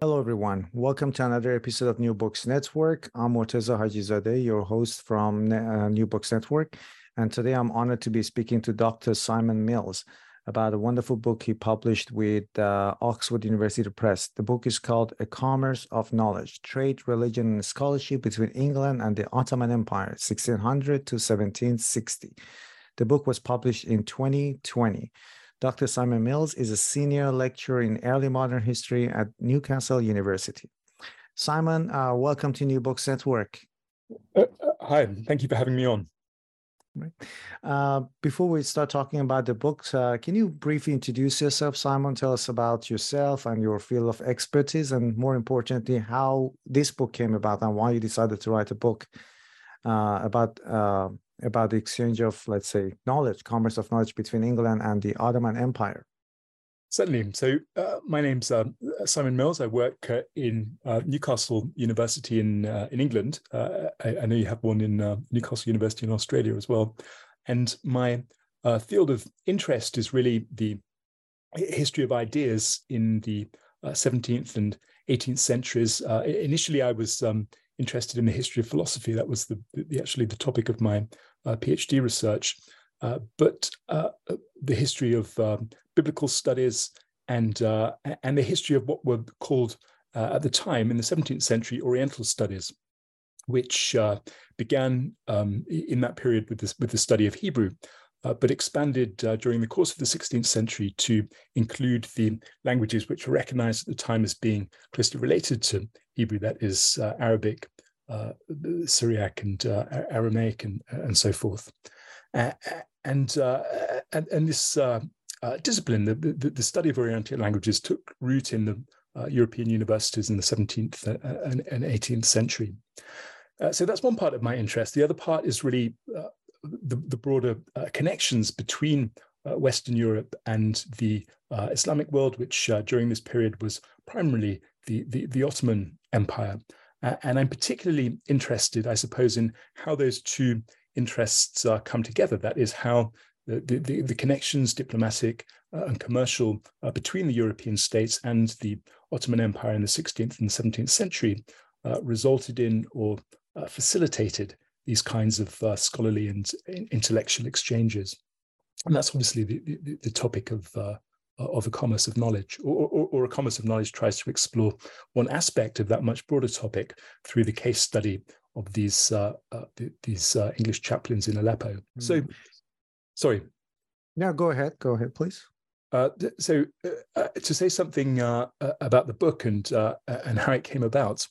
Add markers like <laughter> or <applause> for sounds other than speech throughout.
Hello, everyone. Welcome to another episode of New Books Network. I'm Morteza Hajizadeh, your host from uh, New Books Network. And today I'm honored to be speaking to Dr. Simon Mills about a wonderful book he published with uh, Oxford University Press. The book is called A Commerce of Knowledge Trade, Religion, and Scholarship Between England and the Ottoman Empire, 1600 to 1760. The book was published in 2020. Dr. Simon Mills is a senior lecturer in early modern history at Newcastle University. Simon, uh, welcome to New Books Network. Uh, uh, hi, thank you for having me on. Right. Uh, before we start talking about the books, uh, can you briefly introduce yourself, Simon? Tell us about yourself and your field of expertise, and more importantly, how this book came about and why you decided to write a book uh, about about the exchange of, let's say, knowledge, commerce of knowledge between England and the Ottoman Empire? Certainly. So, uh, my name's uh, Simon Mills. I work uh, in uh, Newcastle University in uh, in England. Uh, I, I, know you have one in Newcastle University in Australia as well. And my field of interest is really the history of ideas in the 17th and 18th centuries. initially, I was um, interested in the history of philosophy. That was the, the actually the topic of my PhD research. Uh, but uh, the history of um, biblical studies and uh, and the history of what were called uh, at the time in the 17th century Oriental studies, which uh, began um, in that period with this with the study of Hebrew. Uh, but expanded uh, during the course of the 16th century to include the languages which were recognized at the time as being closely related to Hebrew, that is uh, Arabic, uh, Syriac, and uh, Aramaic, and, and so forth. and, and, and this discipline, the, the, the, study of Oriental languages, took root in the European universities in the 17th and, and 18th century. Uh, so that's one part of my interest. The other part is really uh, the, the broader uh, connections between uh, Western Europe and the uh, Islamic world, which uh, during this period was primarily the, the, the Ottoman Empire. Uh, and I'm particularly interested, I suppose, in how those two interests come together. That is, how the, the, the connections, diplomatic uh, and commercial, uh, between the European states and the Ottoman Empire in the 16th and 17th century resulted in or facilitated these kinds of uh, scholarly and intellectual exchanges. And that's obviously the, the, the topic of, uh, of a commerce of knowledge, or, or, or, a commerce of knowledge tries to explore one aspect of that much broader topic through the case study of these, uh, uh these uh, English chaplains in Aleppo. Mm. So, sorry. No, go ahead. Go ahead, please. Uh, so, uh, to say something uh, about the book and and how it came about,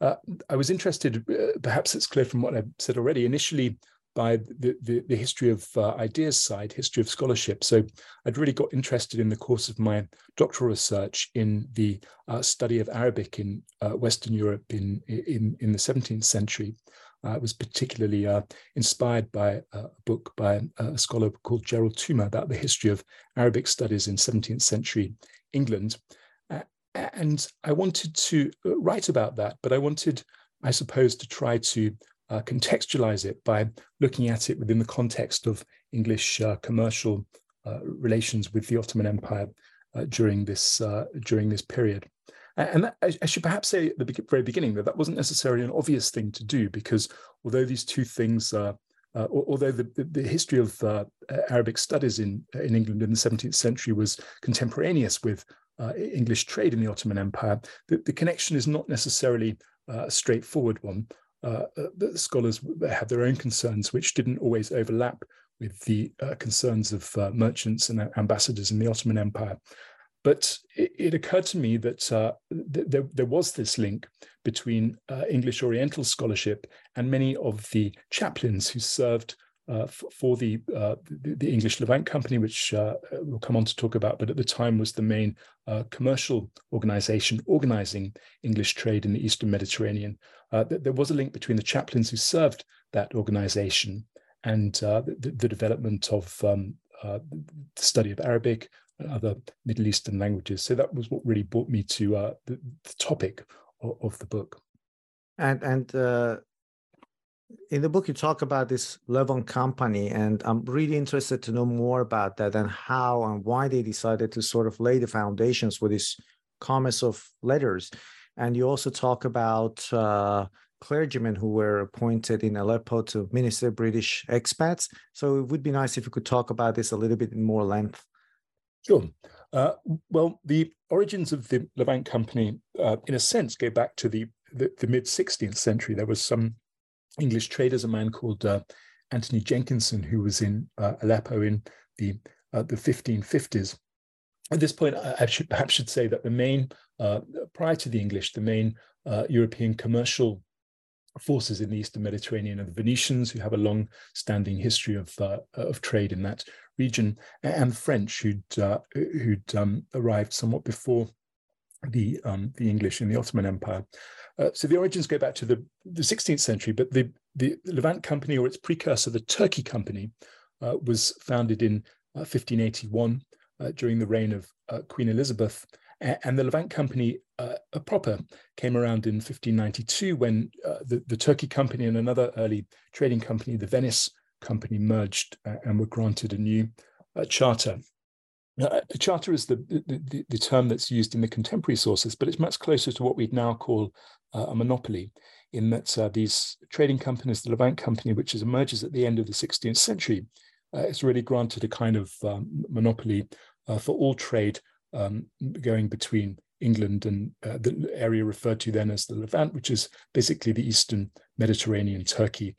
uh, I was interested, uh, perhaps it's clear from what I've said already, initially by the, the, the history of uh, ideas side, history of scholarship. So I'd really got interested in the course of my doctoral research in the uh, study of Arabic in uh, Western Europe in, in, in the 17th century. I was particularly uh, inspired by a book by a scholar called Gerald Toomer about the history of Arabic studies in 17th century England and I wanted to uh, write about that, but I wanted, I suppose, to try to uh, contextualize it by looking at it within the context of English uh, commercial uh, relations with the Ottoman Empire uh, during this uh, during this period. And that, I, should perhaps say at the very beginning that that wasn't necessarily an obvious thing to do because although these two things uh, although the, the, history of uh, Arabic studies in, in England in the 17th century was contemporaneous with uh, English trade in the Ottoman Empire, the, the, connection is not necessarily uh, a straightforward one. Uh, the scholars had their own concerns, which didn't always overlap with the uh, concerns of uh, merchants and ambassadors in the Ottoman Empire. But it, it occurred to me that uh, th- there, there, was this link between uh, English Oriental scholarship and many of the chaplains who served uh, for the, uh, the, the English Levant Company, which uh, we'll come on to talk about, but at the time was the main uh, commercial organization organizing English trade in the Eastern Mediterranean. Th- there was a link between the chaplains who served that organization and the, the, development of um, the study of Arabic, and other Middle Eastern languages. So that was what really brought me to uh, the, the, topic of, of, the book. And and uh, in the book, you talk about this Levant company, and I'm really interested to know more about that and how and why they decided to sort of lay the foundations for this commerce of letters. And you also talk about uh, clergymen who were appointed in Aleppo to minister British expats. So it would be nice if you could talk about this a little bit in more length. Sure. Uh, well, the origins of the Levant Company, uh, in a sense, go back to the, the, the mid 16th century. There was some English traders, a man called uh, Anthony Jenkinson, who was in uh, Aleppo in the uh, the 1550s. At this point, I should perhaps should say that the main, uh, prior to the English, the main European commercial forces in the Eastern Mediterranean are the Venetians, who have a long-standing history of of trade in that region, and French, who'd uh, who'd um, arrived somewhat before the um, the English in the Ottoman Empire. Uh, so the origins go back to the, the 16th century, but the, the Levant Company or its precursor, the Turkey Company, uh, was founded in 1581 uh, uh, during the reign of uh, Queen Elizabeth. And the Levant Company proper came around in 1592 when the, the Turkey Company and another early trading company, the Venice company merged uh, and were granted a new uh, charter. Uh, a charter is the, the, the, term that's used in the contemporary sources, but it's much closer to what we'd now call uh, a monopoly, in that uh, these trading companies, the Levant Company, which emerges at the end of the 16th century, uh, is really granted a kind of um, monopoly for all trade um, going between England and the area referred to then as the Levant, which is basically the Eastern Mediterranean, Turkey,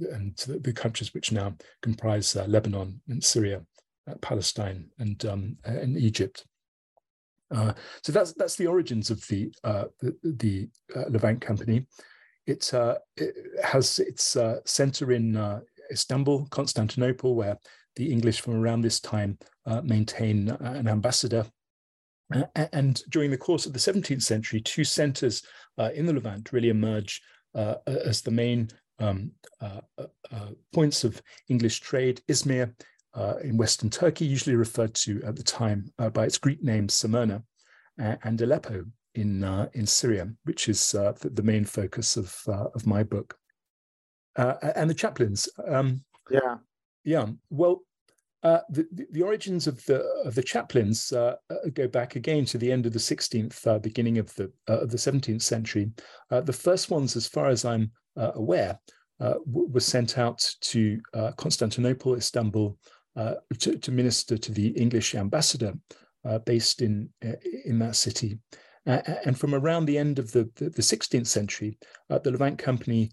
and the countries which now comprise uh, Lebanon and Syria, uh, Palestine, and um, and Egypt. Uh, so that's that's the origins of the uh, the, the uh, Levant Company. It, uh, it has its center in Istanbul, Constantinople, where the English from around this time maintain an ambassador and during the course of the 17th century, two centers uh, in the Levant really emerge uh, as the main um, uh, uh, uh, points of English trade. Izmir in Western Turkey, usually referred to at the time by its Greek name Smyrna, and Aleppo in in Syria, which is the, the, main focus of of my book. and the chaplains. Um, yeah. Yeah. Well, uh, the, the origins of the of the chaplains uh, go back again to the end of the 16th, uh, beginning of the of the 17th century. the first ones, as far as I'm uh, aware, uh, was sent out to uh, Constantinople, Istanbul, to, to, minister to the English ambassador based in in that city. and from around the end of the, the, the 16th century, the Levant Company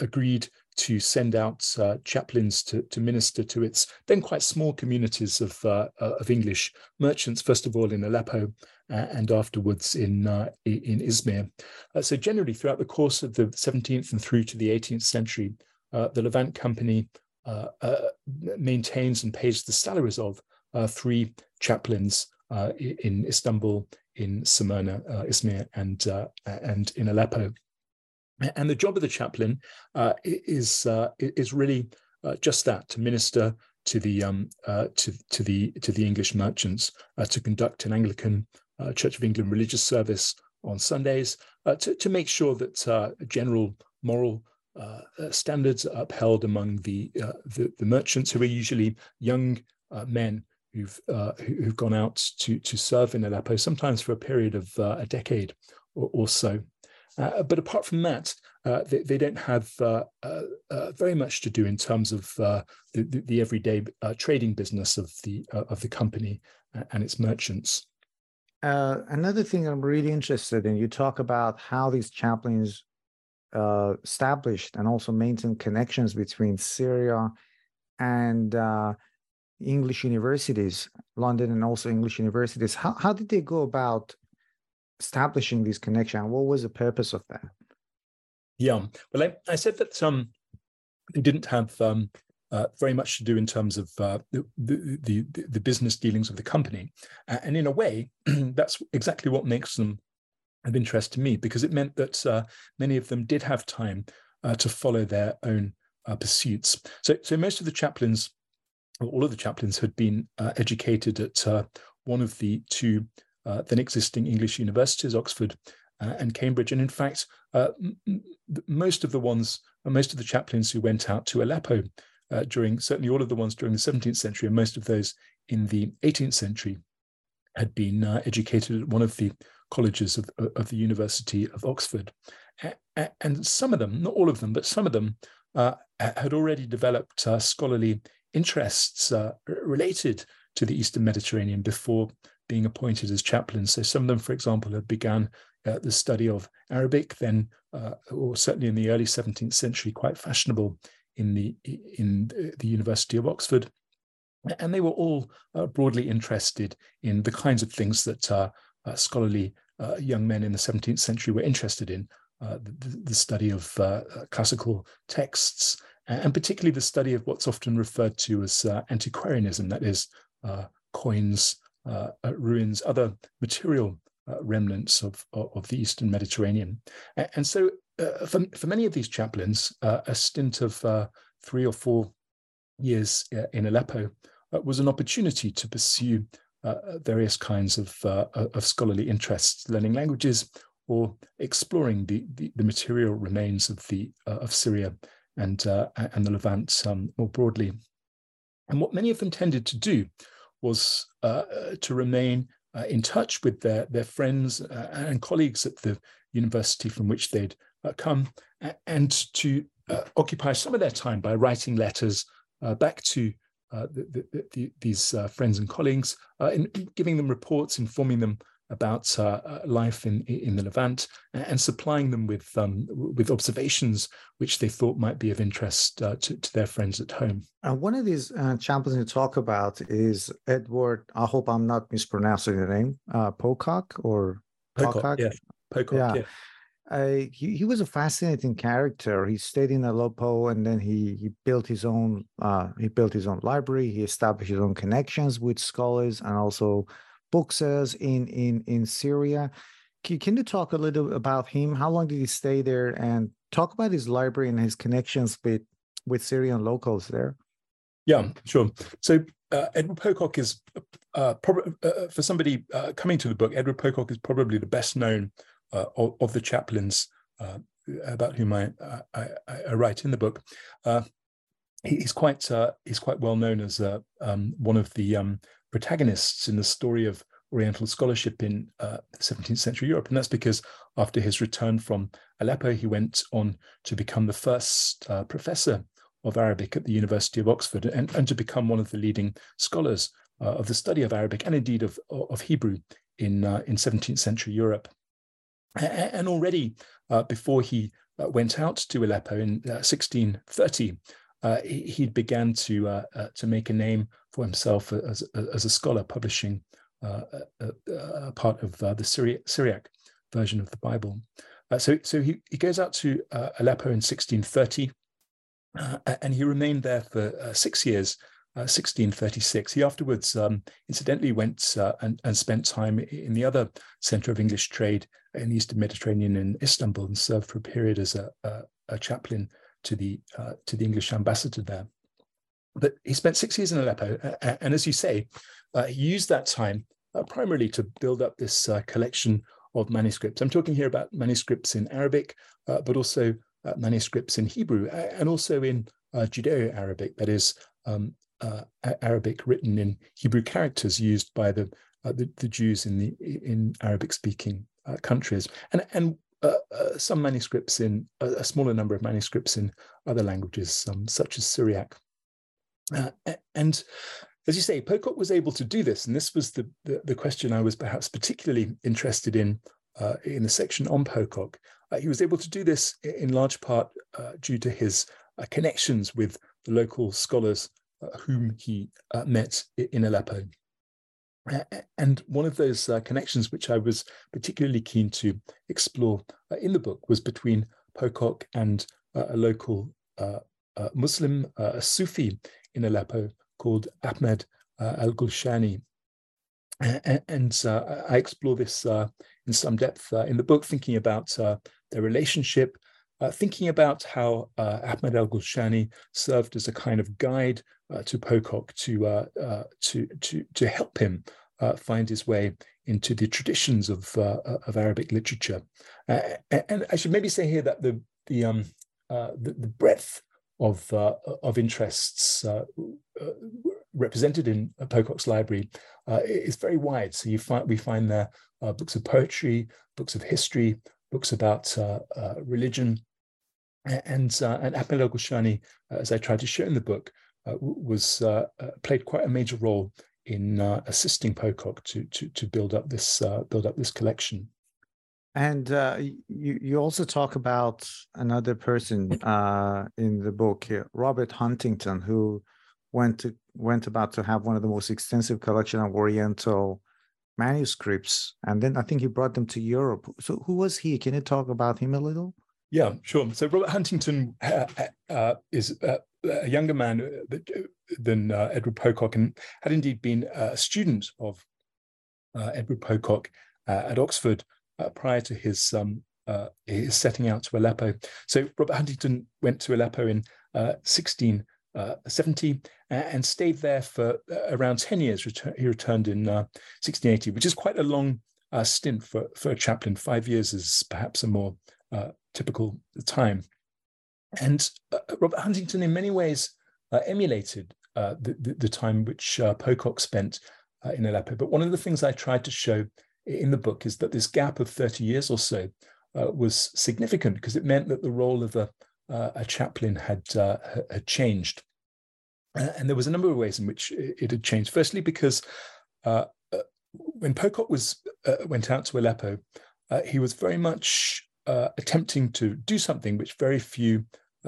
agreed to send out uh, chaplains to, to minister to its then quite small communities of, uh, of English merchants, first of all in Aleppo uh, and afterwards in uh, in Izmir. Uh, so generally, throughout the course of the 17th and through to the 18th century, the Levant Company maintains and pays the salaries of three chaplains in Istanbul, in Smyrna, Izmir, and and in Aleppo. And the job of the chaplain uh, is uh, is really uh, just that to minister to the um, to to the to the English merchants to conduct an Anglican uh, Church of England religious service on Sundays uh, to, to make sure that uh, general moral uh, uh, standards upheld among the, uh, the, the merchants who are usually young uh, men who've uh, who've gone out to to serve in Aleppo, sometimes for a period of uh, a decade or, or so. but apart from that, they, they, don't have very much to do in terms of the, the, everyday trading business of the of the company and its merchants. Uh, another thing I'm really interested in, you talk about how these chaplains uh, established and also maintained connections between Syria and uh, English universities, London and also English universities. How, how did they go about establishing these connections? What was the purpose of that? Yeah, well, I, I said that um, they didn't have um, uh, very much to do in terms of uh, the, the, the, the business dealings of the company, and in a way, <clears throat> that's exactly what makes them of interest to me because it meant that uh, many of them did have time uh, to follow their own uh, pursuits. So, so most of the chaplains, all of the chaplains, had been uh, educated at uh, one of the two uh, then existing English universities, Oxford and Cambridge. And in fact, m- most of the ones, most of the chaplains who went out to Aleppo during, certainly all of the ones during the 17th century, and most of those in the 18th century, had been educated at one of the colleges of, of the University of Oxford. And some of them, not all of them, but some of them uh, had already developed uh, scholarly interests uh, related to the Eastern Mediterranean before being appointed as chaplains. So some of them, for example, had begun uh, the study of Arabic, then, uh, or certainly in the early 17th century, quite fashionable in the in the University of Oxford. And they were all uh, broadly interested in the kinds of things that uh, scholarly uh, young men in the 17th century were interested in uh, the, the, study of classical texts, and particularly the study of what's often referred to as antiquarianism, that is, coins, ruins, other material remnants of, of the Eastern Mediterranean. And so uh, for, for many of these chaplains, uh, a stint of uh, three or four years in Aleppo was an opportunity to pursue uh, various kinds of, uh, of scholarly interests, learning languages, or exploring the, the, the material remains of the uh, of Syria and and the Levant um, more broadly. And what many of them tended to do was to remain uh, in touch with their, their friends uh, and colleagues at the university from which they'd uh, come, and to occupy some of their time by writing letters back to uh, the, the, the, these uh, friends and colleagues, uh, in giving them reports, informing them about uh, uh, life in in the Levant, and supplying them with um, with observations which they thought might be of interest to, to, their friends at home. And one of these champions you talk about is Edward. I hope I'm not mispronouncing the name. Pocock or Pocock, Pocock? yeah. Pocock, yeah. yeah uh, he, he was a fascinating character. He stayed in Aleppo and then he he built his own uh, he built his own library. He established his own connections with scholars and also booksellers in in in Syria. Can, can you talk a little about him? How long did he stay there? And talk about his library and his connections with with Syrian locals there. Yeah, sure. So uh, Edward Pocock is uh, probably uh, for somebody uh, coming to the book. Edward Pocock is probably the best known of, of, the chaplains uh, about whom I, I, I, write in the book. Uh, he's quite he's quite well known as um, one of the um, protagonists in the story of Oriental scholarship in uh, 17th century Europe. And that's because after his return from Aleppo, he went on to become the first uh, professor of Arabic at the University of Oxford and, and to become one of the leading scholars uh, of the study of Arabic and indeed of, of Hebrew in, in 17th century Europe. And already uh, before he uh, went out to Aleppo in 1630, uh, uh, he, he began to uh, to make a name for himself as, as a scholar, publishing a, part of the Syri- Syriac version of the Bible. so, so he, he goes out to Aleppo in 1630, and he remained there for six years 1636. Uh, he afterwards, um, incidentally, went uh, and, and, spent time in the other center of English trade in the Eastern Mediterranean in Istanbul and served for a period as a, a, a chaplain to the uh, to the English ambassador there. But he spent six years in Aleppo, and as you say, uh, he used that time uh, primarily to build up this uh, collection of manuscripts. I'm talking here about manuscripts in Arabic, but also manuscripts in Hebrew and also in Judeo-Arabic, that is, um, uh, Arabic written in Hebrew characters used by the uh, the, the, Jews in the in Arabic speaking uh, countries, and and uh, uh, some manuscripts in a, smaller number of manuscripts in other languages, um, such as Syriac. Uh, and as you say, Pocock was able to do this, and this was the, the, the question I was perhaps particularly interested in in the section on Pocock. he was able to do this in large part due to his connections with the local scholars whom he met in Aleppo. And one of those uh, connections, which I was particularly keen to explore uh, in the book, was between Pocock and uh, a local uh, uh, Muslim, uh, a Sufi in Aleppo called Ahmed al Gulshani. And, I explore this in some depth in the book, thinking about their relationship, thinking about how Ahmed al Gulshani served as a kind of guide to Pocock to, to, to, to help him uh, find his way into the traditions of uh, of Arabic literature. Uh, and I should maybe say here that the the um, uh, the, the, breadth of uh, of interests uh, represented in Pocock's library is very wide. So you find we find there books of poetry, books of history, books about religion, and and Ahmed al-Gulshani, as I tried to show in the book, was played quite a major role in uh, assisting Pocock to to to build up this uh, build up this collection. And uh, you you also talk about another person uh, in the book here, Robert Huntington, who went to went about to have one of the most extensive collection of Oriental manuscripts, and then I think he brought them to Europe. So who was he? Can you talk about him a little? Yeah, sure. So Robert Huntington uh, uh, is a younger man uh, uh, than uh, Edward Pocock and had indeed been a student of uh, Edward Pocock uh, at Oxford uh, prior to his, um, his setting out to Aleppo. So Robert Huntington went to Aleppo in 1670 and stayed there for around 10 years. he returned in 1680, which is quite a long stint for, for a chaplain. Five years is perhaps a more typical time. And uh, Robert Huntington, in many ways, uh, emulated uh, the, the, the, time which uh, Pocock spent uh, in Aleppo. But one of the things I tried to show in the book is that this gap of 30 years or so uh, was significant because it meant that the role of a, a chaplain had, had changed. and there was a number of ways in which it had changed. Firstly, because when Pocock was went out to Aleppo, he was very much uh, attempting to do something which very few uh,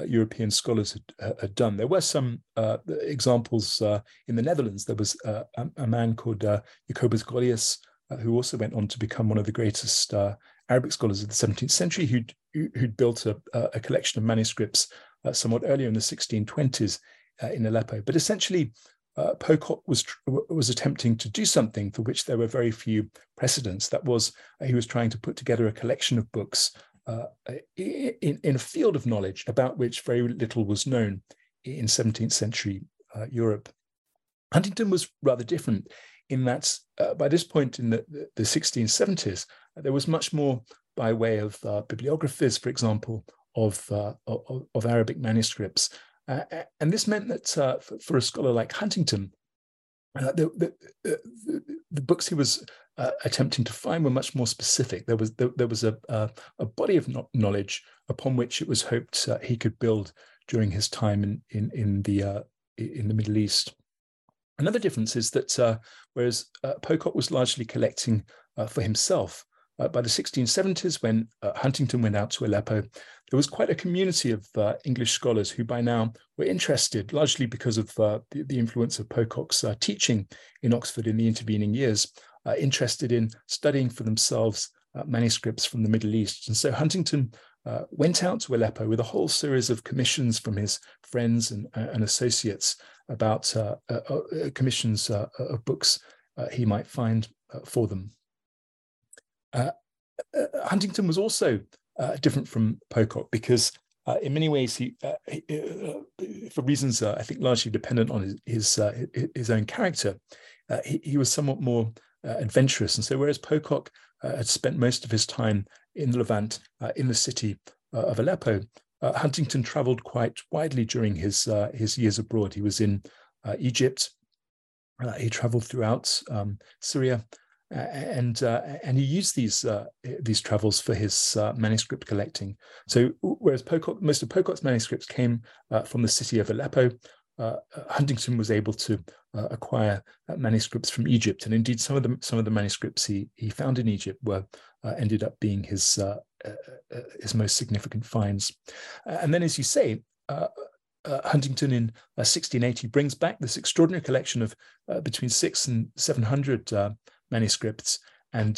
European scholars had, had, done. There were some uh, examples uh, in the Netherlands. There was uh, a, a, man called uh, Jacobus Golius, who also went on to become one of the greatest Arabic scholars of the 17th century, who'd, who'd built a, a collection of manuscripts somewhat earlier in the 1620s in Aleppo. But essentially, uh, Pocock was was attempting to do something for which there were very few precedents. That was, uh, he was trying to put together a collection of books uh, in, in a field of knowledge about which very little was known in 17th century uh, Europe. Huntington was rather different in that uh, by this point in the, the 1670s, there was much more by way of uh, bibliographies, for example, of, of, of Arabic manuscripts uh, and this meant that uh, for, for, a scholar like Huntington, uh, the, the, the, the, books he was uh, attempting to find were much more specific. There was there, there was a, a, a body of knowledge upon which it was hoped uh, he could build during his time in in, in the uh, in the Middle East. Another difference is that whereas Pocock was largely collecting for himself, uh, by the 1670s, when uh, Huntington went out to Aleppo, there was quite a community of uh, English scholars who by now were interested, largely because of uh, the, the, influence of Pocock's uh, teaching in Oxford in the intervening years, uh, Uh, interested in studying for themselves uh, manuscripts from the Middle East. And so Huntington uh, went out to Aleppo with a whole series of commissions from his friends and, and associates about commissions of books he might find for them. Uh, uh, Huntington was also uh, different from Pocock because uh, in many ways, he, uh, he uh, for reasons I think largely dependent on his his, his own character, he, he, was somewhat more adventurous. And so, whereas Pocock had spent most of his time in the Levant, in the city of Aleppo, Huntington travelled quite widely during his his years abroad. He was in Egypt. he travelled throughout um, Syria and uh, and he used these uh, these travels for his uh, manuscript collecting. So whereas Pocock, most of Pocock's manuscripts came uh, from the city of Aleppo, Uh, Huntington was able to uh, acquire uh, manuscripts from Egypt, and indeed some of the some of the manuscripts he he found in Egypt were ended up being his his most significant finds. and then, as you say, uh, Huntington in uh, 1680 brings back this extraordinary collection of uh, between six and 700 manuscripts. And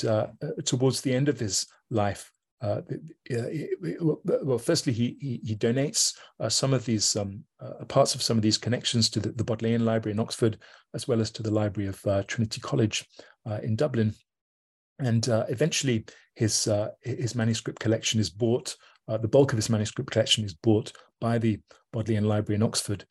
towards the end of his life, uh, well, firstly, he he, he donates uh, some of these um, uh, parts of some of these connections to the, the, Bodleian Library in Oxford, as well as to the Library of Trinity College in Dublin. And eventually, his his manuscript collection is bought. the bulk of his manuscript collection is bought by the Bodleian Library in Oxford,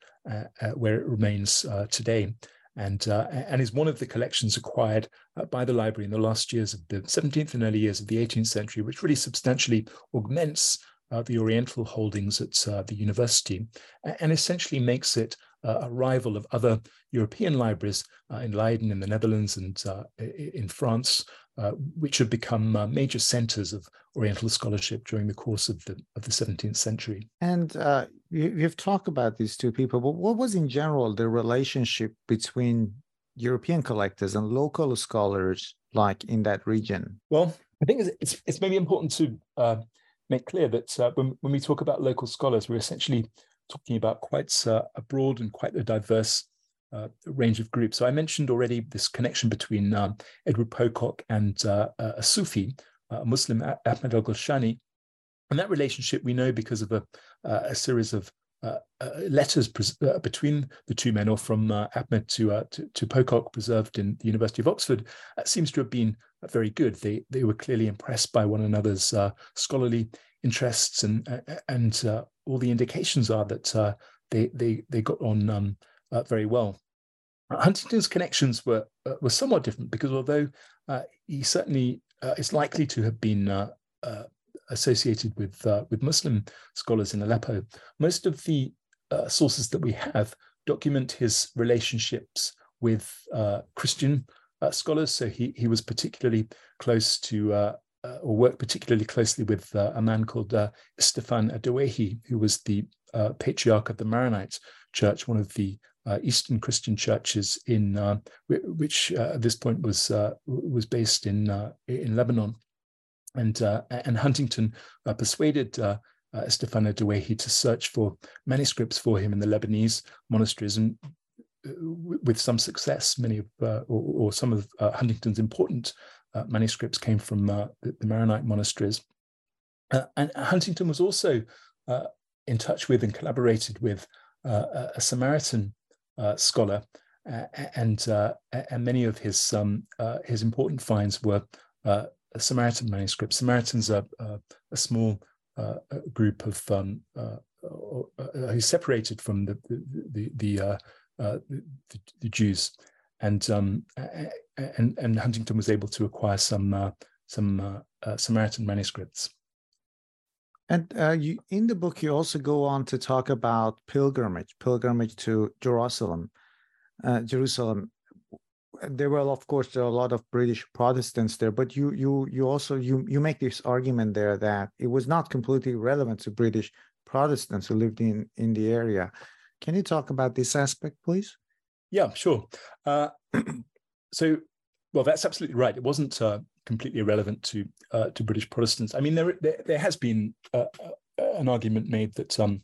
where it remains today and uh, and is one of the collections acquired uh, by the library in the last years of the 17th and early years of the 18th century, which really substantially augments uh, the Oriental holdings at uh, the university and essentially makes it uh, a rival of other European libraries uh, in Leiden in the Netherlands and in France, which have become major centers of Oriental scholarship during the course of the of the 17th century. And you, have talked about these two people, but what was in general the relationship between European collectors and local scholars like in that region? Well, I think it's it's, it's maybe important to uh, make clear that uh, when, when we talk about local scholars, we're essentially talking about quite uh, a broad and quite a diverse uh, range of groups. So I mentioned already this connection between um, Edward Pocock and uh, a Sufi, a Muslim, Ahmed al-Ghulshani, and that relationship we know because of a, a series of uh, uh, letters uh, between the two men, or from Ahmed to, to, to Pocock, preserved in the University of Oxford, seems to have been very good. They they were clearly impressed by one another's scholarly interests, and and all the indications are that they they they got on um, very well. Huntington's connections were were somewhat different because although he certainly is likely to have been associated with uh, with Muslim scholars in Aleppo. Most of the uh, sources that we have document his relationships with uh, Christian uh, scholars. So he he was particularly close to uh, uh, or worked particularly closely with a man called Stefan Adewehi, who was the patriarch of the Maronite Church, one of the Eastern Christian churches in which at this point was was based in in Lebanon and uh, and Huntington uh, persuaded uh, uh, Stefano Adewehi to search for manuscripts for him in the Lebanese monasteries, and uh, with some success, many of uh, or, or, some of uh, Huntington's important manuscripts came from the, the, Maronite monasteries. and Huntington was also in touch with and collaborated with a Samaritan scholar, and and many of his um, his important finds were Samaritan manuscripts. Samaritans are a, small uh, group of um, uh, uh, separated from the the the, uh, uh, the, the Jews, and um, and and Huntington was able to acquire some uh, some Samaritan manuscripts. And you, in the book, you also go on to talk about pilgrimage, pilgrimage to Jerusalem, Jerusalem. There were of course there are a lot of british protestants there but you you you also you you make this argument there that it was not completely relevant to british protestants who lived in in the area. Can you talk about this aspect please? Yeah sure. Uh, <clears throat> so well that's absolutely right. It wasn't uh, completely irrelevant to uh, to british protestants i mean there there, there has been uh, uh, an argument made that um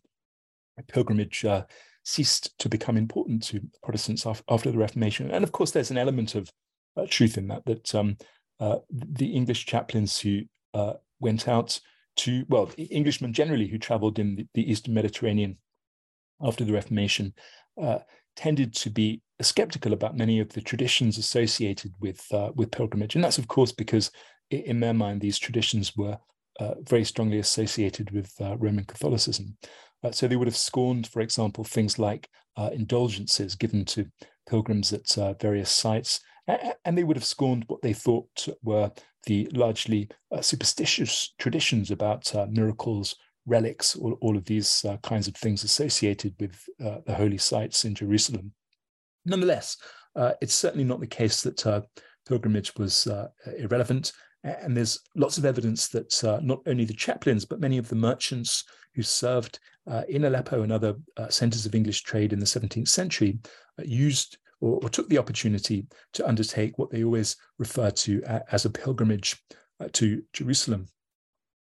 pilgrimage uh, ceased to become important to Protestants after the Reformation. And of course, there's an element of uh, truth in that, that um, uh, the English chaplains who went out to, well, Englishmen generally who traveled in the, the Eastern Mediterranean after the Reformation tended to be skeptical about many of the traditions associated with, uh, with pilgrimage. And that's, of course, because in their mind, these traditions were uh, very strongly associated with Roman Catholicism. Uh, so they would have scorned, for example, things like uh, indulgences given to pilgrims at uh, various sites, and they would have scorned what they thought were the largely uh, superstitious traditions about uh, miracles, relics, all, all of these uh, kinds of things associated with the holy sites in Jerusalem. Nonetheless, it's certainly not the case that pilgrimage was irrelevant. And there's lots of evidence that uh, not only the chaplains, but many of the merchants who served uh, in Aleppo and other uh, centers of English trade in the 17th century uh, used or, or, took the opportunity to undertake what they always refer to as a pilgrimage uh, to Jerusalem.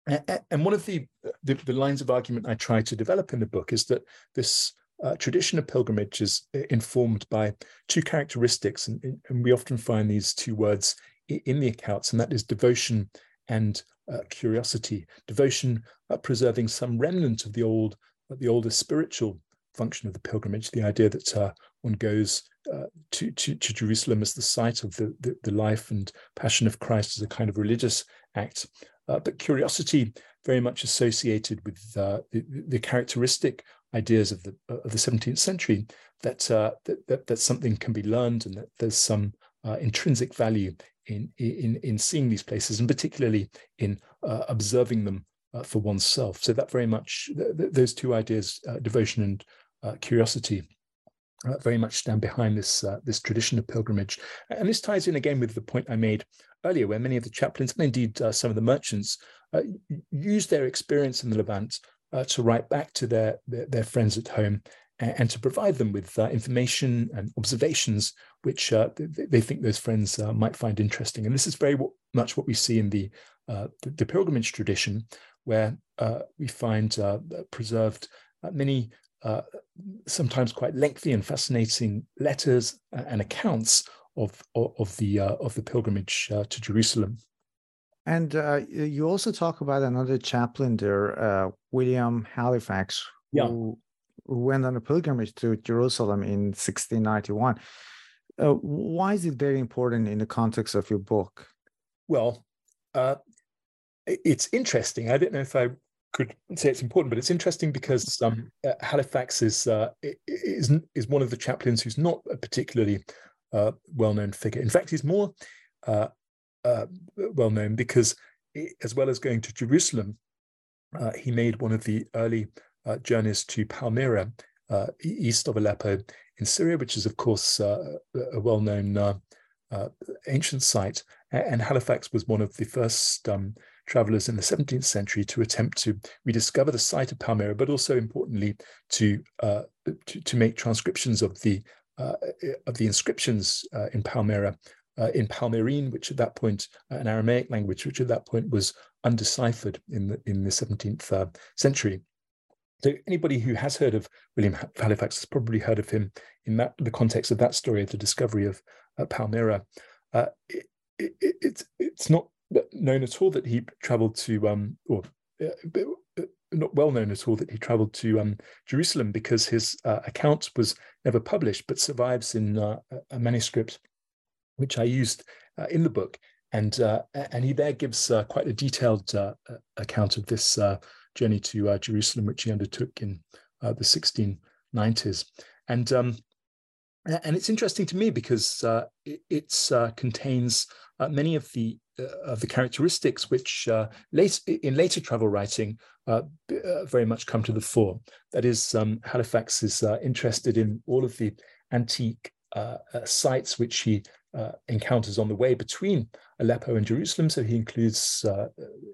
And one of the, the, the lines of argument I try to develop in the book is that this uh, tradition of pilgrimage is informed by two characteristics, and, and, we often find these two words in the accounts, and that is devotion and uh, curiosity. Devotion, uh, preserving some remnant of the old, the older spiritual function of the pilgrimage, the idea that uh, one goes uh, to, to, to Jerusalem as the site of the, the, the life and passion of Christ as a kind of religious act. Uh, but curiosity very much associated with uh, the, the, characteristic ideas of the of the 17th century that, uh, that, that that something can be learned and that there's some uh, intrinsic value in in in seeing these places and particularly in uh, observing them uh, for oneself. So that very much th- th- those two ideas, devotion and curiosity, uh, very much stand behind this uh, this tradition of pilgrimage. And this ties in again with the point I made earlier, where many of the chaplains and indeed uh, some of the merchants uh, use their experience in the Levant uh, to write back to their, their, their friends at home and, and, to provide them with uh, information and observations which they, they, think those friends might find interesting. And this is very much what we see in the the, the, pilgrimage tradition, where we find preserved many uh, sometimes quite lengthy and fascinating letters and accounts of of, the uh, of the pilgrimage uh, to Jerusalem. And uh, you also talk about another chaplain there, uh, William Halifax, yeah. who, who went on a pilgrimage to Jerusalem in 1691. why is it very important in the context of your book? Well, it's interesting. I don't know if I could say it's important, but it's interesting because um, uh, Halifax is, uh, is is one of the chaplains who's not a particularly uh, well-known figure. In fact, he's more uh, uh, well-known because, as well as going to Jerusalem, uh, he made one of the early journeys to Palmyra, east of Aleppo in Syria, which is, of course, a well-known ancient site. And Halifax was one of the first um, travelers in the 17th century to attempt to rediscover the site of Palmyra, but also importantly to uh, to, to, make transcriptions of the uh, of the inscriptions uh, in Palmyra uh, in Palmyrene, which at that point uh, an Aramaic language, which at that point was undeciphered in the in the 17th uh, century. So anybody who has heard of William Halifax has probably heard of him in that the context of that story of the discovery of Palmyra. It, it, it's it's not known at all that he traveled to, um, or uh, uh, not well known at all that he traveled to um, Jerusalem because his uh, account was never published but survives in uh, a manuscript which I used uh, in the book. And uh, and he there gives quite a detailed account of this journey to Jerusalem, which he undertook in the 1690s. And um, and it's interesting to me because it contains many of the uh, of the characteristics which uh, late, in later travel writing uh, uh, very much come to the fore. That is, um, Halifax is uh, interested in all of the antique uh, sites which he encounters on the way between Aleppo and Jerusalem. So he includes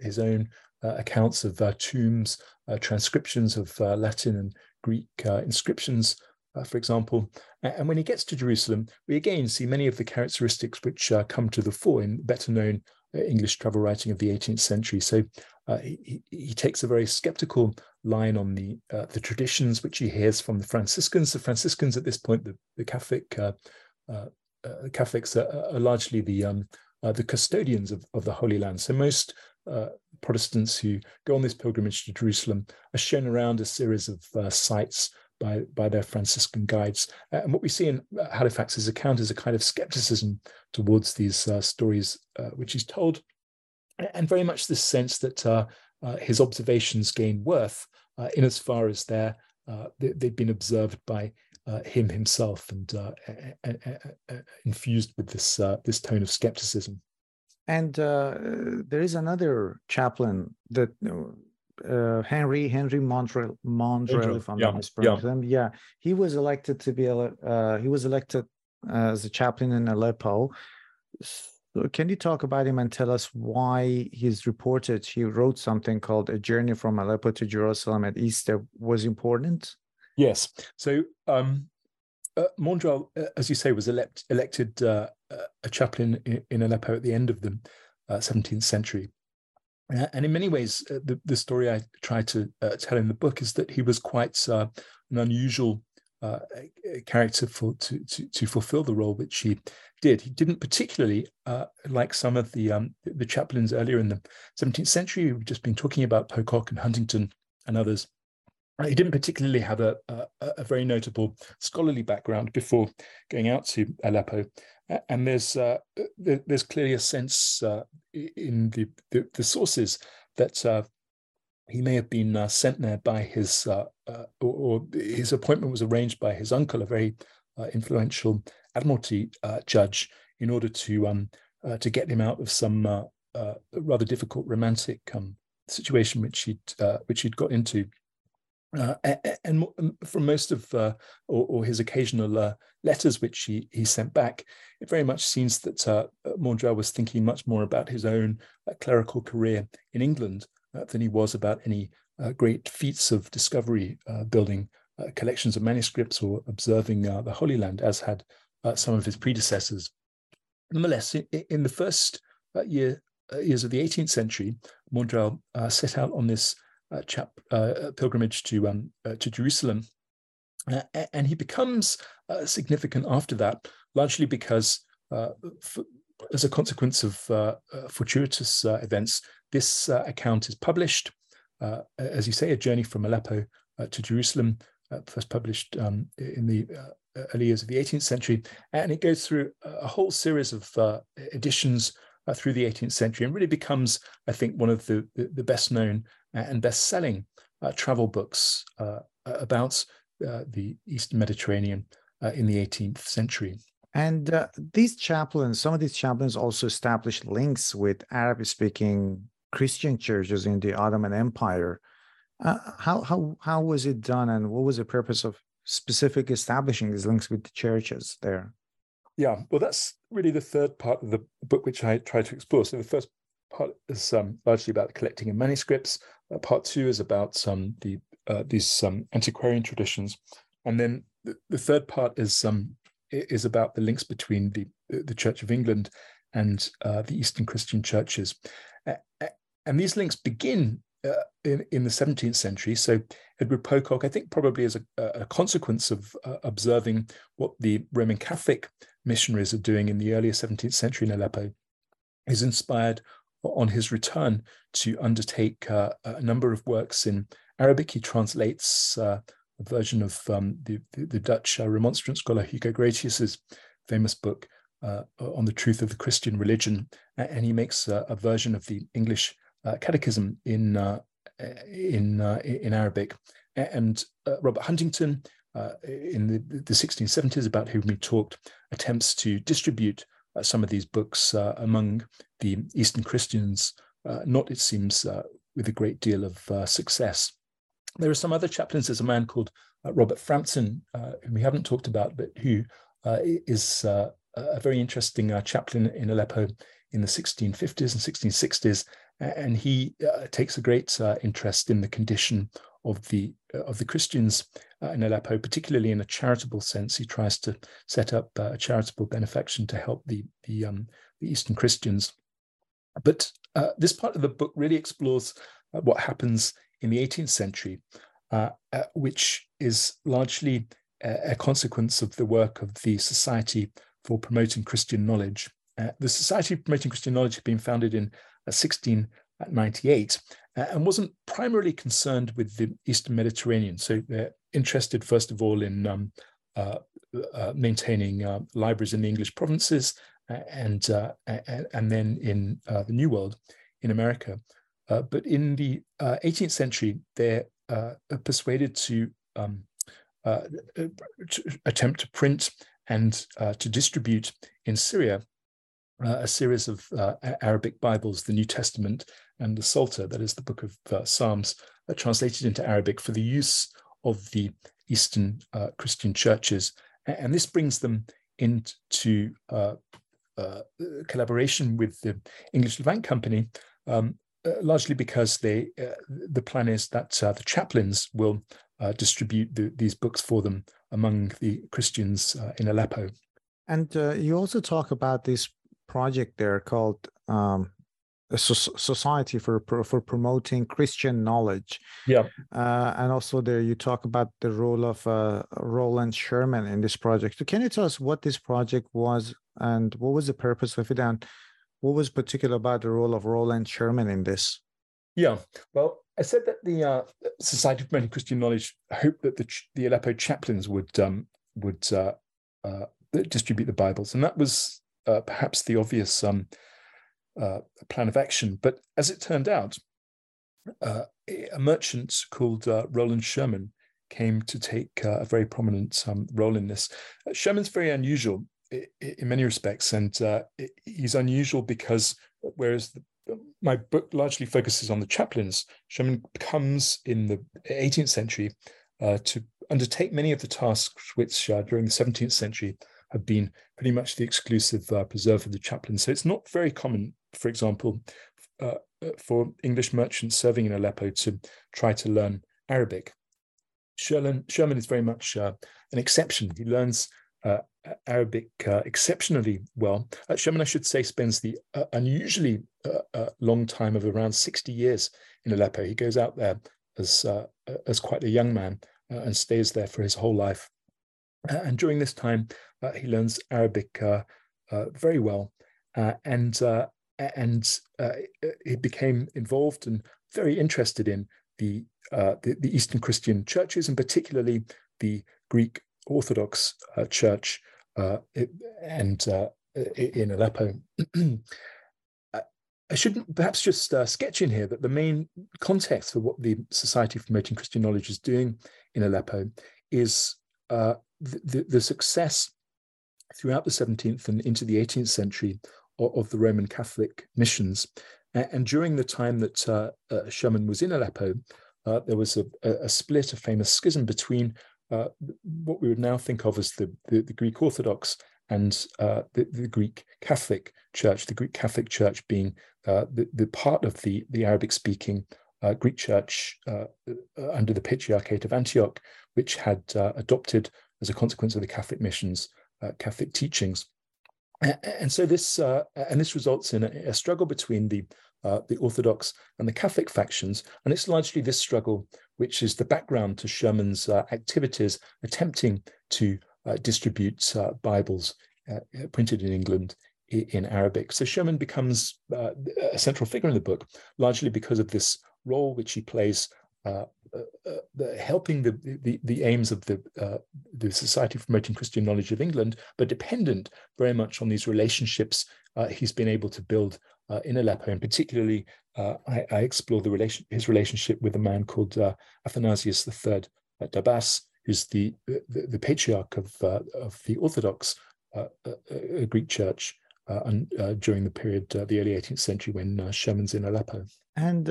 his own accounts of tombs, transcriptions of Latin and Greek inscriptions, uh, for example. And when he gets to Jerusalem, we again see many of the characteristics which uh, come to the fore in better known uh, English travel writing of the 18th century. So uh, he, he, takes a very skeptical line on the uh, the traditions which he hears from the Franciscans. The Franciscans at this point, the, the Catholic uh, Catholics are, are, largely the um, the custodians of, of the Holy Land. So most Protestants who go on this pilgrimage to Jerusalem are shown around a series of sites by by their Franciscan guides. Uh, and what we see in uh, Halifax's account is a kind of skepticism towards these uh, stories uh, which he's told, and very much this sense that uh, uh, his observations gain worth in as far as they're they, have been observed by him himself and infused with this this tone of skepticism. And there is another chaplain that uh, Henry Henry Maundrell Maundrell, if I'm yeah, not mispronouncing yeah. him. Yeah, he was elected to be uh, he was elected as a chaplain in Aleppo. So can you talk about him and tell us why he's reported he wrote something called A Journey from Aleppo to Jerusalem at Easter was important? Yes. So um, uh, uh, as you say, was elect, elected uh, a chaplain in, in, Aleppo at the end of the 17th uh, century. And in many ways, uh, the, the story I try to uh, tell in the book is that he was quite an unusual character for to, to, to fulfill the role which he did. He didn't particularly like some of the um, the chaplains earlier in the 17th century. We've just been talking about Pocock and Huntington and others he didn't particularly have a, a, a, very notable scholarly background before going out to Aleppo, and there's uh, there's clearly a sense uh, in the, the, the sources that uh, he may have been uh, sent there by his uh, uh, or, or, his appointment was arranged by his uncle, a very influential Admiralty judge, in order to um, to get him out of some rather difficult romantic um, situation which he'd which he'd got into uh, and um, from most of uh, or, or, his occasional uh, letters which he, he sent back, it very much seems that uh, Maundrell was thinking much more about his own uh, clerical career in England uh, than he was about any uh, great feats of discovery, building collections of manuscripts or observing the Holy Land, as had some of his predecessors. Nonetheless, in, in the first year, years of the 18th century, Maundrell set out on this uh, Uh, chap uh, uh, pilgrimage to um, uh, to Jerusalem, uh, and he becomes significant after that, largely because as a consequence of fortuitous events, this account is published. as you say, a journey from Aleppo to Jerusalem, first published um, in the early years of the 18th century, and it goes through a whole series of uh, editions uh, through the 18th century and really becomes, I think, one of the, the, the best known and best selling uh, travel books uh, about uh, the Eastern Mediterranean uh, in the 18th century. And uh, these chaplains, some of these chaplains also established links with Arabic speaking Christian churches in the Ottoman Empire. how, how, how was it done and what was the purpose of specific establishing these links with the churches there? Yeah, well, that's really the third part of the book which I try to explore. So the first part is um, largely about collecting in manuscripts. Uh, part two is about um, the uh, these um, antiquarian traditions, and then the, the third part is um, is about the links between the the Church of England and uh, the Eastern Christian churches, and these links begin uh, in, in the 17th century. So Edward Pococke, I think, probably as a, a consequence of uh, observing what the Roman Catholic missionaries are doing in the earlier 17th century in Aleppo, is inspired on his return to undertake uh, a number of works in Arabic. He translates uh, a version of um, the, the, Dutch uh, remonstrant scholar Hugo Grotius's famous book uh, on the truth of the Christian religion, and he makes a version of the English uh, catechism in uh, in in Arabic. And Robert Huntington, in the, the 1670s, about whom we talked, attempts to distribute Uh, some of these books uh, among the Eastern Christians, uh, not, it seems, uh, with a great deal of uh, success. There are some other chaplains. There's a man called Robert Frampton, whom we haven't talked about, but who is a very interesting chaplain in Aleppo in the 1650s and 1660s, and he uh, takes a great uh, interest in the condition of the uh, of the Christians uh, in Aleppo, particularly in a charitable sense. He tries to set up uh, a charitable benefaction to help the the, um, the Eastern Christians. But uh, this part of the book really explores what happens in the 18th century, which is largely a, a, consequence of the work of the Society for Promoting Christian Knowledge. the Society for Promoting Christian Knowledge had been founded in 1698 and wasn't primarily concerned with the Eastern Mediterranean. So they're interested, first of all, in um, uh, uh, maintaining uh, libraries in the English provinces and, uh, and then in uh, the New World in America. Uh, but in the 18th century, they're persuaded to, um, to, attempt to print and to distribute in Syria a series of Arabic Bibles, the New Testament, and the Psalter, that is the book of uh, Psalms, uh, translated into Arabic for the use of the Eastern uh, Christian churches. And this brings them into uh, collaboration with the English Levant Company, um, largely because they the plan is that the chaplains will distribute the, these books for them among the Christians in Aleppo. And you also talk about this project there called um, a society for for promoting Christian knowledge. Yeah, uh, and also there you talk about the role of uh, Rowland Sherman in this project. So can you tell us what this project was and what was the purpose of it, and what was particular about the role of Rowland Sherman in this? Yeah, well, I said that the uh, Society for Promoting Christian Knowledge hoped that the the Aleppo chaplains would um, would uh, uh, distribute the Bibles, and that was uh, perhaps the obvious um, uh, plan of action. But as it turned out, uh, a merchant called uh, Rowland Sherman came to take uh, a very prominent um, role in this. Uh, Sherman's very unusual in many respects, and he's unusual because whereas the, my book largely focuses on the chaplains, Sherman comes in the 18th century to undertake many of the tasks which during the 17th century have been pretty much the exclusive uh, preserve of the chaplain. So it's not very common, for example, uh, uh, for English merchants serving in Aleppo to try to learn Arabic. Sherman, Sherman is very much uh, an exception. He learns uh, Arabic uh, exceptionally well. Sherman, I should say, spends the unusually long time of around 60 years in Aleppo. He goes out there as, as quite a young man and stays there for his whole life. And during this time, uh, he learns Arabic uh, uh, very well, and and he became involved and very interested in the, the, the Eastern Christian churches, and particularly the Greek Orthodox Church, and in Aleppo. <clears throat> I should perhaps just uh, sketch in here that the main context for what the Society for Promoting Christian Knowledge is doing in Aleppo is uh, the, the, success throughout the 17th and into the 18th century of, of the Roman Catholic missions. And, and during the time that uh, uh, Sherman was in Aleppo, uh, there was a, a, split, a famous schism between uh, what we would now think of as the, the, the Greek Orthodox and uh, the, the, Greek Catholic Church, the Greek Catholic Church being uh, the, the part of the, the Arabic speaking Greek Church under the Patriarchate of Antioch, which had adopted, as a consequence of the Catholic missions, uh, Catholic teachings. And so this uh, and this results in a, a struggle between the uh, the Orthodox and the Catholic factions, and it's largely this struggle which is the background to Sherman's uh, activities attempting to uh, distribute uh, Bibles printed in England in Arabic. So Sherman becomes a central figure in the book, largely because of this role which he plays uh, uh, uh, helping the, the, the aims of the uh, the Society for Promoting Christian Knowledge of England, but dependent very much on these relationships uh, he's been able to build uh, in Aleppo, and particularly I, I, explore the relation his relationship with a man called Athanasius III at Dabbas, who's the, the, the patriarch of of the Orthodox Greek Church. and, during the period, the early 18th century, when Sherman's in Aleppo. And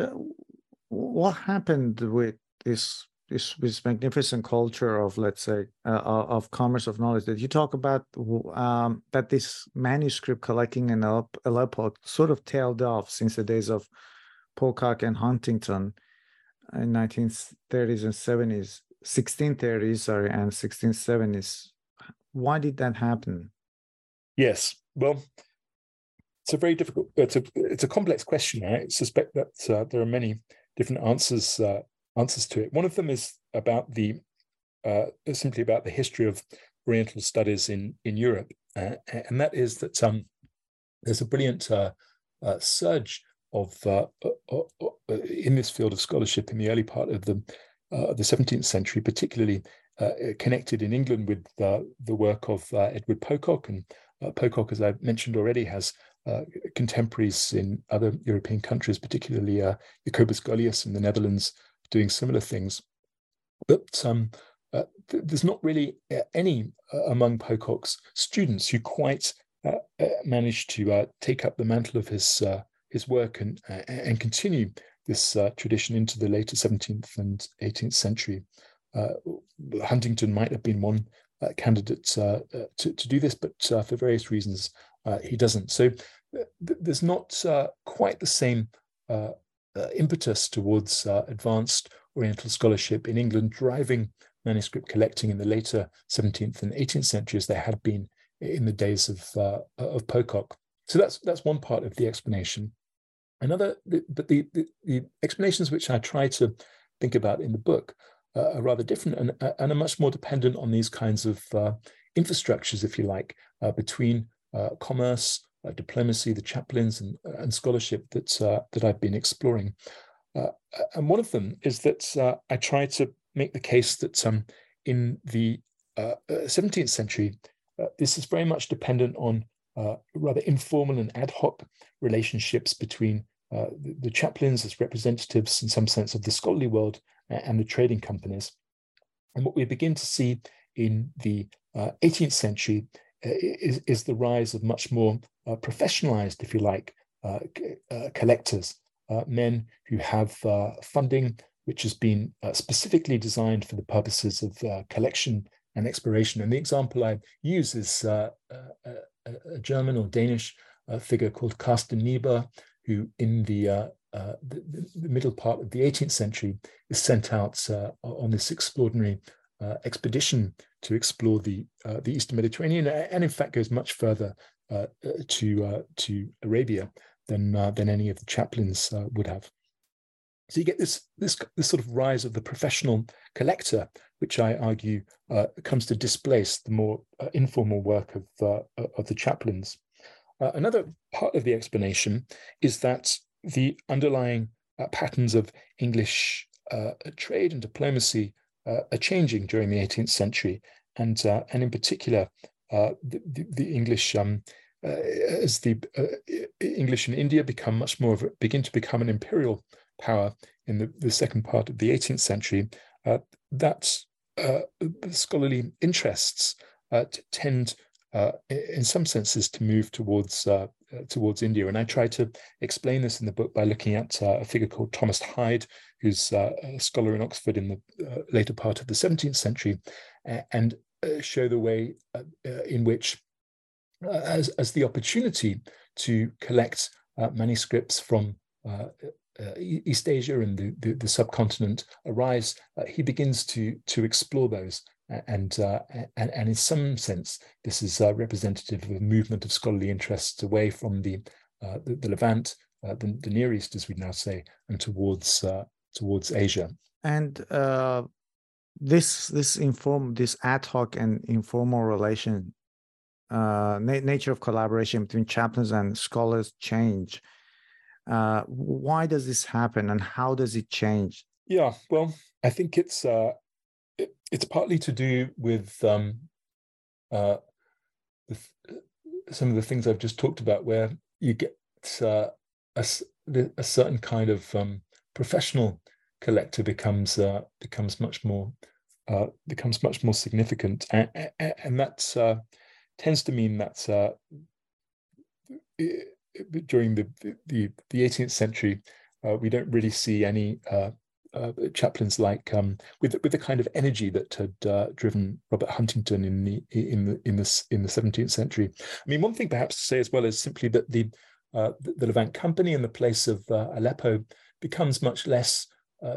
what happened with this this this magnificent culture of let's say uh, of commerce of knowledge. That you talk about um, that this manuscript collecting in Aleppo sort of tailed off since the days of Pococke and Huntington in 1930s and 70s 1630s sorry and 1670s why did that happen? Yes. Well it's a very difficult it's a it's a complex question. I suspect that uh, there are many different answers uh, answers to it. One of them is about the uh, simply about the history of Oriental studies in in Europe, uh, and that is that um, there's a brilliant uh, uh, surge of uh, in this field of scholarship in the early part of the the 17th century, particularly connected in England with the work of Edward Pococke and Pococke, as I mentioned already, has uh, contemporaries in other European countries, particularly uh, Jacobus Golius in the Netherlands, doing similar things. But um, uh, th- there's not really uh, any uh, among Pococke's students who quite uh, uh managed to uh, take up the mantle of his uh, his work and and continue this tradition into the later 17th and 18th century. Huntington might have been one candidate to, to do this, but for various reasons he doesn't. So th- there's not quite the same impetus towards advanced Oriental scholarship in England driving manuscript collecting in the later 17th and 18th centuries there had been in the days of uh, of Pococke. So that's that's one part of the explanation. Another, but the, the, the explanations which I try to think about in the book uh, are rather different and, uh, and are much more dependent on these kinds of uh, infrastructures, if you like, uh, between uh, diplomacy, the chaplains, and, and scholarship that that I've been exploring. and one of them is that I try to make the case that um, in the uh, 17th uh, century, uh, this is very much dependent on uh, rather informal and ad hoc relationships between uh, the, the, chaplains as representatives, in some sense, of the scholarly world and the trading companies. And what we begin to see in the 18th century is, is, the rise of much more professionalized, if you like, collectors, men who have funding which has been uh, specifically designed for the purposes of uh, collection and exploration. And the example I use is uh, a, a, German or Danish uh, figure called Carsten Niebuhr, who in the, uh, uh, the, the, middle part of the 18th century is sent out on this extraordinary expedition to explore the, the Eastern Mediterranean, and in fact goes much further to, to Arabia than, than any of the chaplains would have. So you get this, this, this sort of rise of the professional collector, which I argue uh, comes to displace the more uh, informal work of, uh, of the chaplains. Uh, another part of the explanation is that the underlying uh, patterns of English uh, trade and diplomacy are changing during the 18th century, and, and in particular, the, the, the, English um, as the English in India become much more of a, begin to become an imperial power in the, the second part of the 18th century, uh, that uh, scholarly interests uh, tend, uh, in some senses, to move towards uh, uh, towards India. And I try to explain this in the book by looking at a figure called Thomas Hyde, who's a scholar in Oxford in the later part of the 17th century, and show the way in which, as, as the opportunity to collect manuscripts from uh, uh, East Asia and the, the, the subcontinent arise, uh, he begins to to explore those. And, uh, and and in some sense, this is uh, representative of a movement of scholarly interests away from the uh, the, the, Levant, uh, the, the, Near East, as we now say, and towards towards Asia. And this this inform this ad hoc and informal relation na- nature of collaboration between chaplains and scholars change uh, why does this happen and how does it change? Yeah, well, I think it's uh, it, it's partly to do with um, uh, some of the things I've just talked about, where you get uh, a, a certain kind of um, professional collector becomes uh, becomes much more uh, becomes much more significant, and, and that uh, tends to mean that uh, during the the, the 18th century, uh, we don't really see any uh, chaplains like um, with with the kind of energy that had driven Robert Huntington in the in the in the in the 17th century. I mean, one thing perhaps to say as well is simply that the uh, the Levant Company in the place of Aleppo becomes much less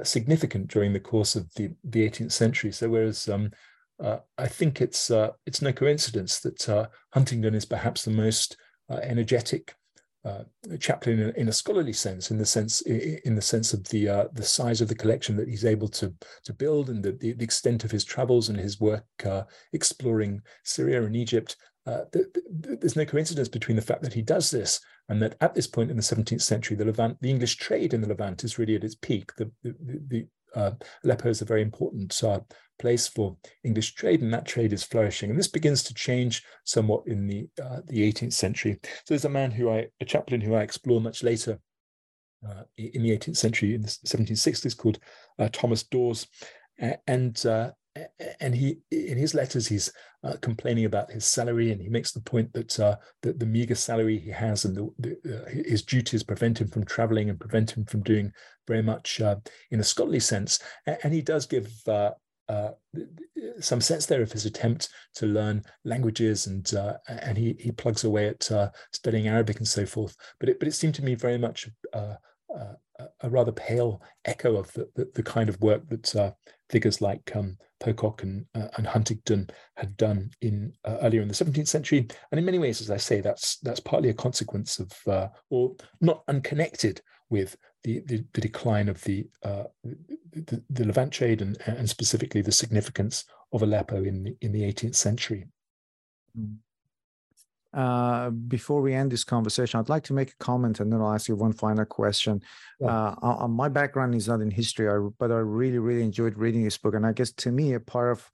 significant during the course of the the 18th century. So whereas um, I think it's it's no coincidence that Huntington is perhaps the most energetic uh, chaplain in, in, a scholarly sense, in the sense in the sense of the uh, the size of the collection that he's able to to build and the, the, extent of his travels and his work uh, exploring Syria and Egypt. Uh, the, the, there's no coincidence between the fact that he does this and that at this point in the 17th century, the Levant, the English trade in the Levant is really at its peak. The, the, uh, Aleppo is a very important uh, place for English trade, and that trade is flourishing. And this begins to change somewhat in the uh, the 18th century. So there's a man who I, a chaplain who I explore much later uh, in the 18th century, in the 1760s, called uh, Thomas Dawes, and uh, and he in his letters he's uh, complaining about his salary and he makes the point that uh, that the meager salary he has and the, the, uh, his duties prevent him from traveling and prevent him from doing very much uh, in a scholarly sense and he does give uh, uh, some sense there of his attempt to learn languages and and he he plugs away at studying Arabic and so forth. But it but it seemed to me very much a rather pale echo of the, the, the kind of work that uh, figures like um, Pococke and and Huntington had done in earlier in the 17th century. And in many ways, as I say, that's that's partly a consequence of or not unconnected with the, the, the decline of the, uh, the, the Levant trade and, and specifically the significance of Aleppo in the, in the 18th century. Mm. Uh, before we end this conversation, I'd like to make a comment and then I'll ask you one final question. Yeah. Uh, my background is not in history, but I really, really enjoyed reading this book. And I guess to me, a part of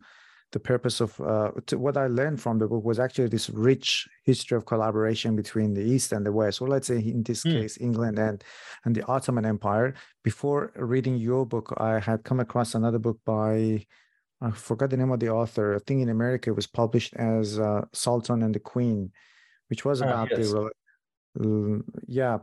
the purpose of uh, what I learned from the book was actually this rich history of collaboration between the East and the West, or let's say in this mm. case, England and and the Ottoman Empire. Before reading your book, I had come across another book by I forgot the name of the author. I think in America it was published as uh, Sultan and the Queen, which was ah, about yes. the uh, yeah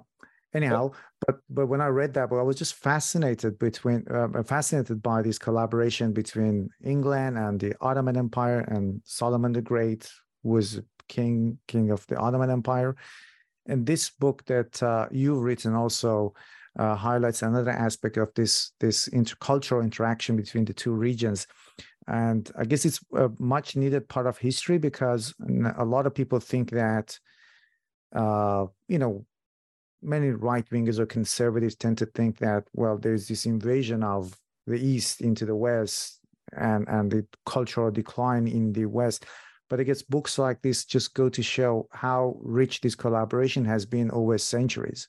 anyhow but but when i read that book i was just fascinated between uh, fascinated by this collaboration between england and the ottoman empire and solomon the great was king king of the ottoman empire and this book that uh, you've written also uh, highlights another aspect of this this intercultural interaction between the two regions and i guess it's a much needed part of history because a lot of people think that uh, you know many right wingers or conservatives tend to think that well there's this invasion of the east into the west and and the cultural decline in the west. But i guess books like this just go to show how rich this collaboration has been over centuries.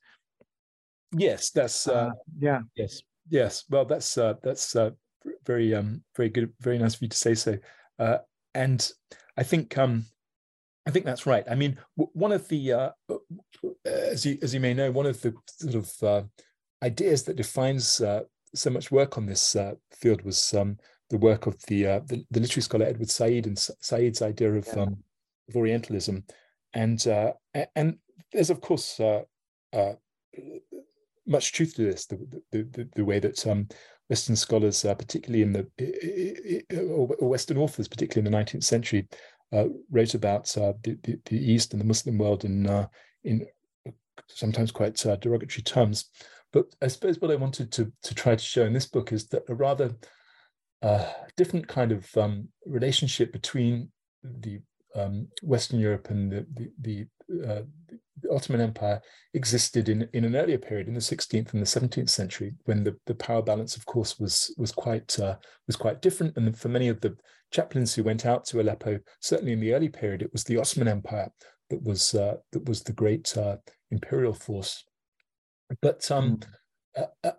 Yes that's uh, uh, yeah. yes yes. Well that's uh, that's uh, very um very good very nice of you to say so uh, and i think um I think that's right. I mean, one of the, uh, uh, as you as you may know, one of the sort of uh, ideas that defines uh, so much work on this uh, field was um, the work of the, uh, the, the literary scholar Edward Said and Said's idea of, yeah. um, of Orientalism, and and there's of course much truth to this. The the, the, the way that um, Western scholars, particularly in the or Western authors, particularly in the 19th century, uh, wrote about uh, the, the, the, East and the Muslim world in uh, in sometimes quite derogatory terms. But I suppose what I wanted to to try to show in this book is that a rather different kind of um, relationship between the um, Western Europe and the the, uh, the, Ottoman Empire existed in, in an earlier period, in the 16th and the 17th century, when the, the power balance, of course, was was quite uh, was quite different. And for many of the chaplains who went out to Aleppo, certainly in the early period, it was the Ottoman Empire that was uh, that was the great uh, imperial force. But um, mm.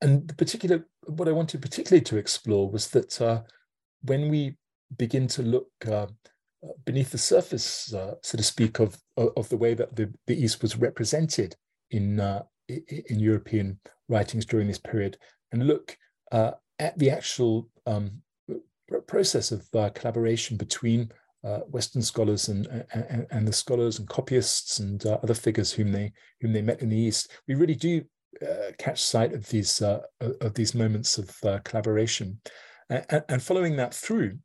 and the particular what I wanted particularly to explore was that when we begin to look beneath the surface, uh, so to speak, of of the way that the, the East was represented in uh, in European writings during this period, and look uh, at the actual um, process of uh, collaboration between uh, Western scholars and, and, and the scholars and copyists and uh, other figures whom they whom they met in the East, we really do catch sight of these of these moments of collaboration, and, and following that through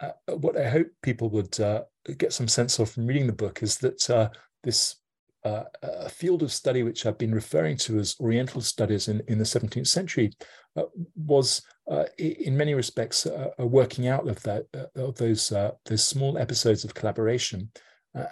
uh, what I hope people would uh, get some sense of from reading the book is that uh, this uh, field of study which I've been referring to as Oriental studies in, in the 17th century uh, was uh, in many respects a working out of that of those those small episodes of collaboration,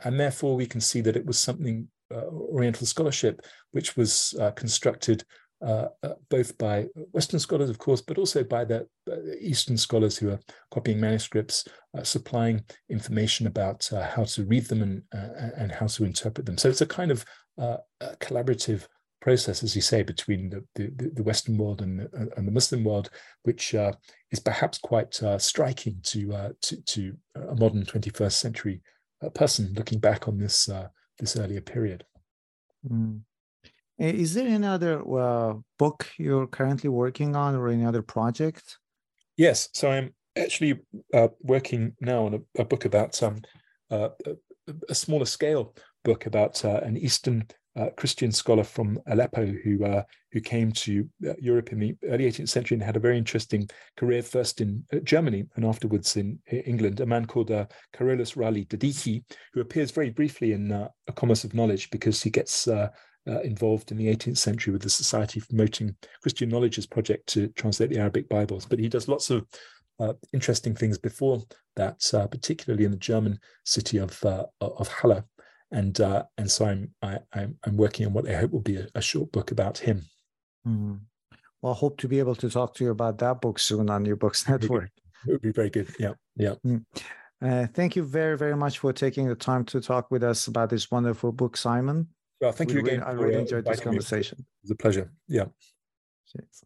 and therefore we can see that it was something Oriental scholarship which was constructed uh, uh, both by Western scholars, of course, but also by the uh, Eastern scholars who are copying manuscripts, uh, supplying information about uh, how to read them and, and how to interpret them. So it's a kind of collaborative process, as you say, between the, the, the Western world and the, and the Muslim world, which is perhaps quite striking to, to, to a modern 21st century person looking back on this this earlier period. Mm. Is there any other uh, book you're currently working on or any other project? Yes. So I'm actually uh, working now on a, a book about um, uh, a, smaller scale book about uh, an Eastern uh, Christian scholar from Aleppo who uh, who came to Europe in the early 18th century and had a very interesting career first in Germany and afterwards in England. A man called uh, Carolus Rali Dadichi, who appears very briefly in A Commerce of Knowledge because he gets involved in the 18th century with the Society promoting Christian Knowledge's project to translate the Arabic Bibles. But he does lots of interesting things before that, particularly in the German city of of Halle and uh, and so I'm I, am i I'm working on what I hope will be a, a short book about him. Mm. Well, I hope to be able to talk to you about that book soon on your Books <laughs> Network. It would be very good. Yeah, yeah. Mm. Uh, thank you very very much for taking the time to talk with us about this wonderful book, Simon. Well, thank we you again. Really, I really uh, enjoyed this conversation. Me. It was a pleasure. Yeah. Cheers.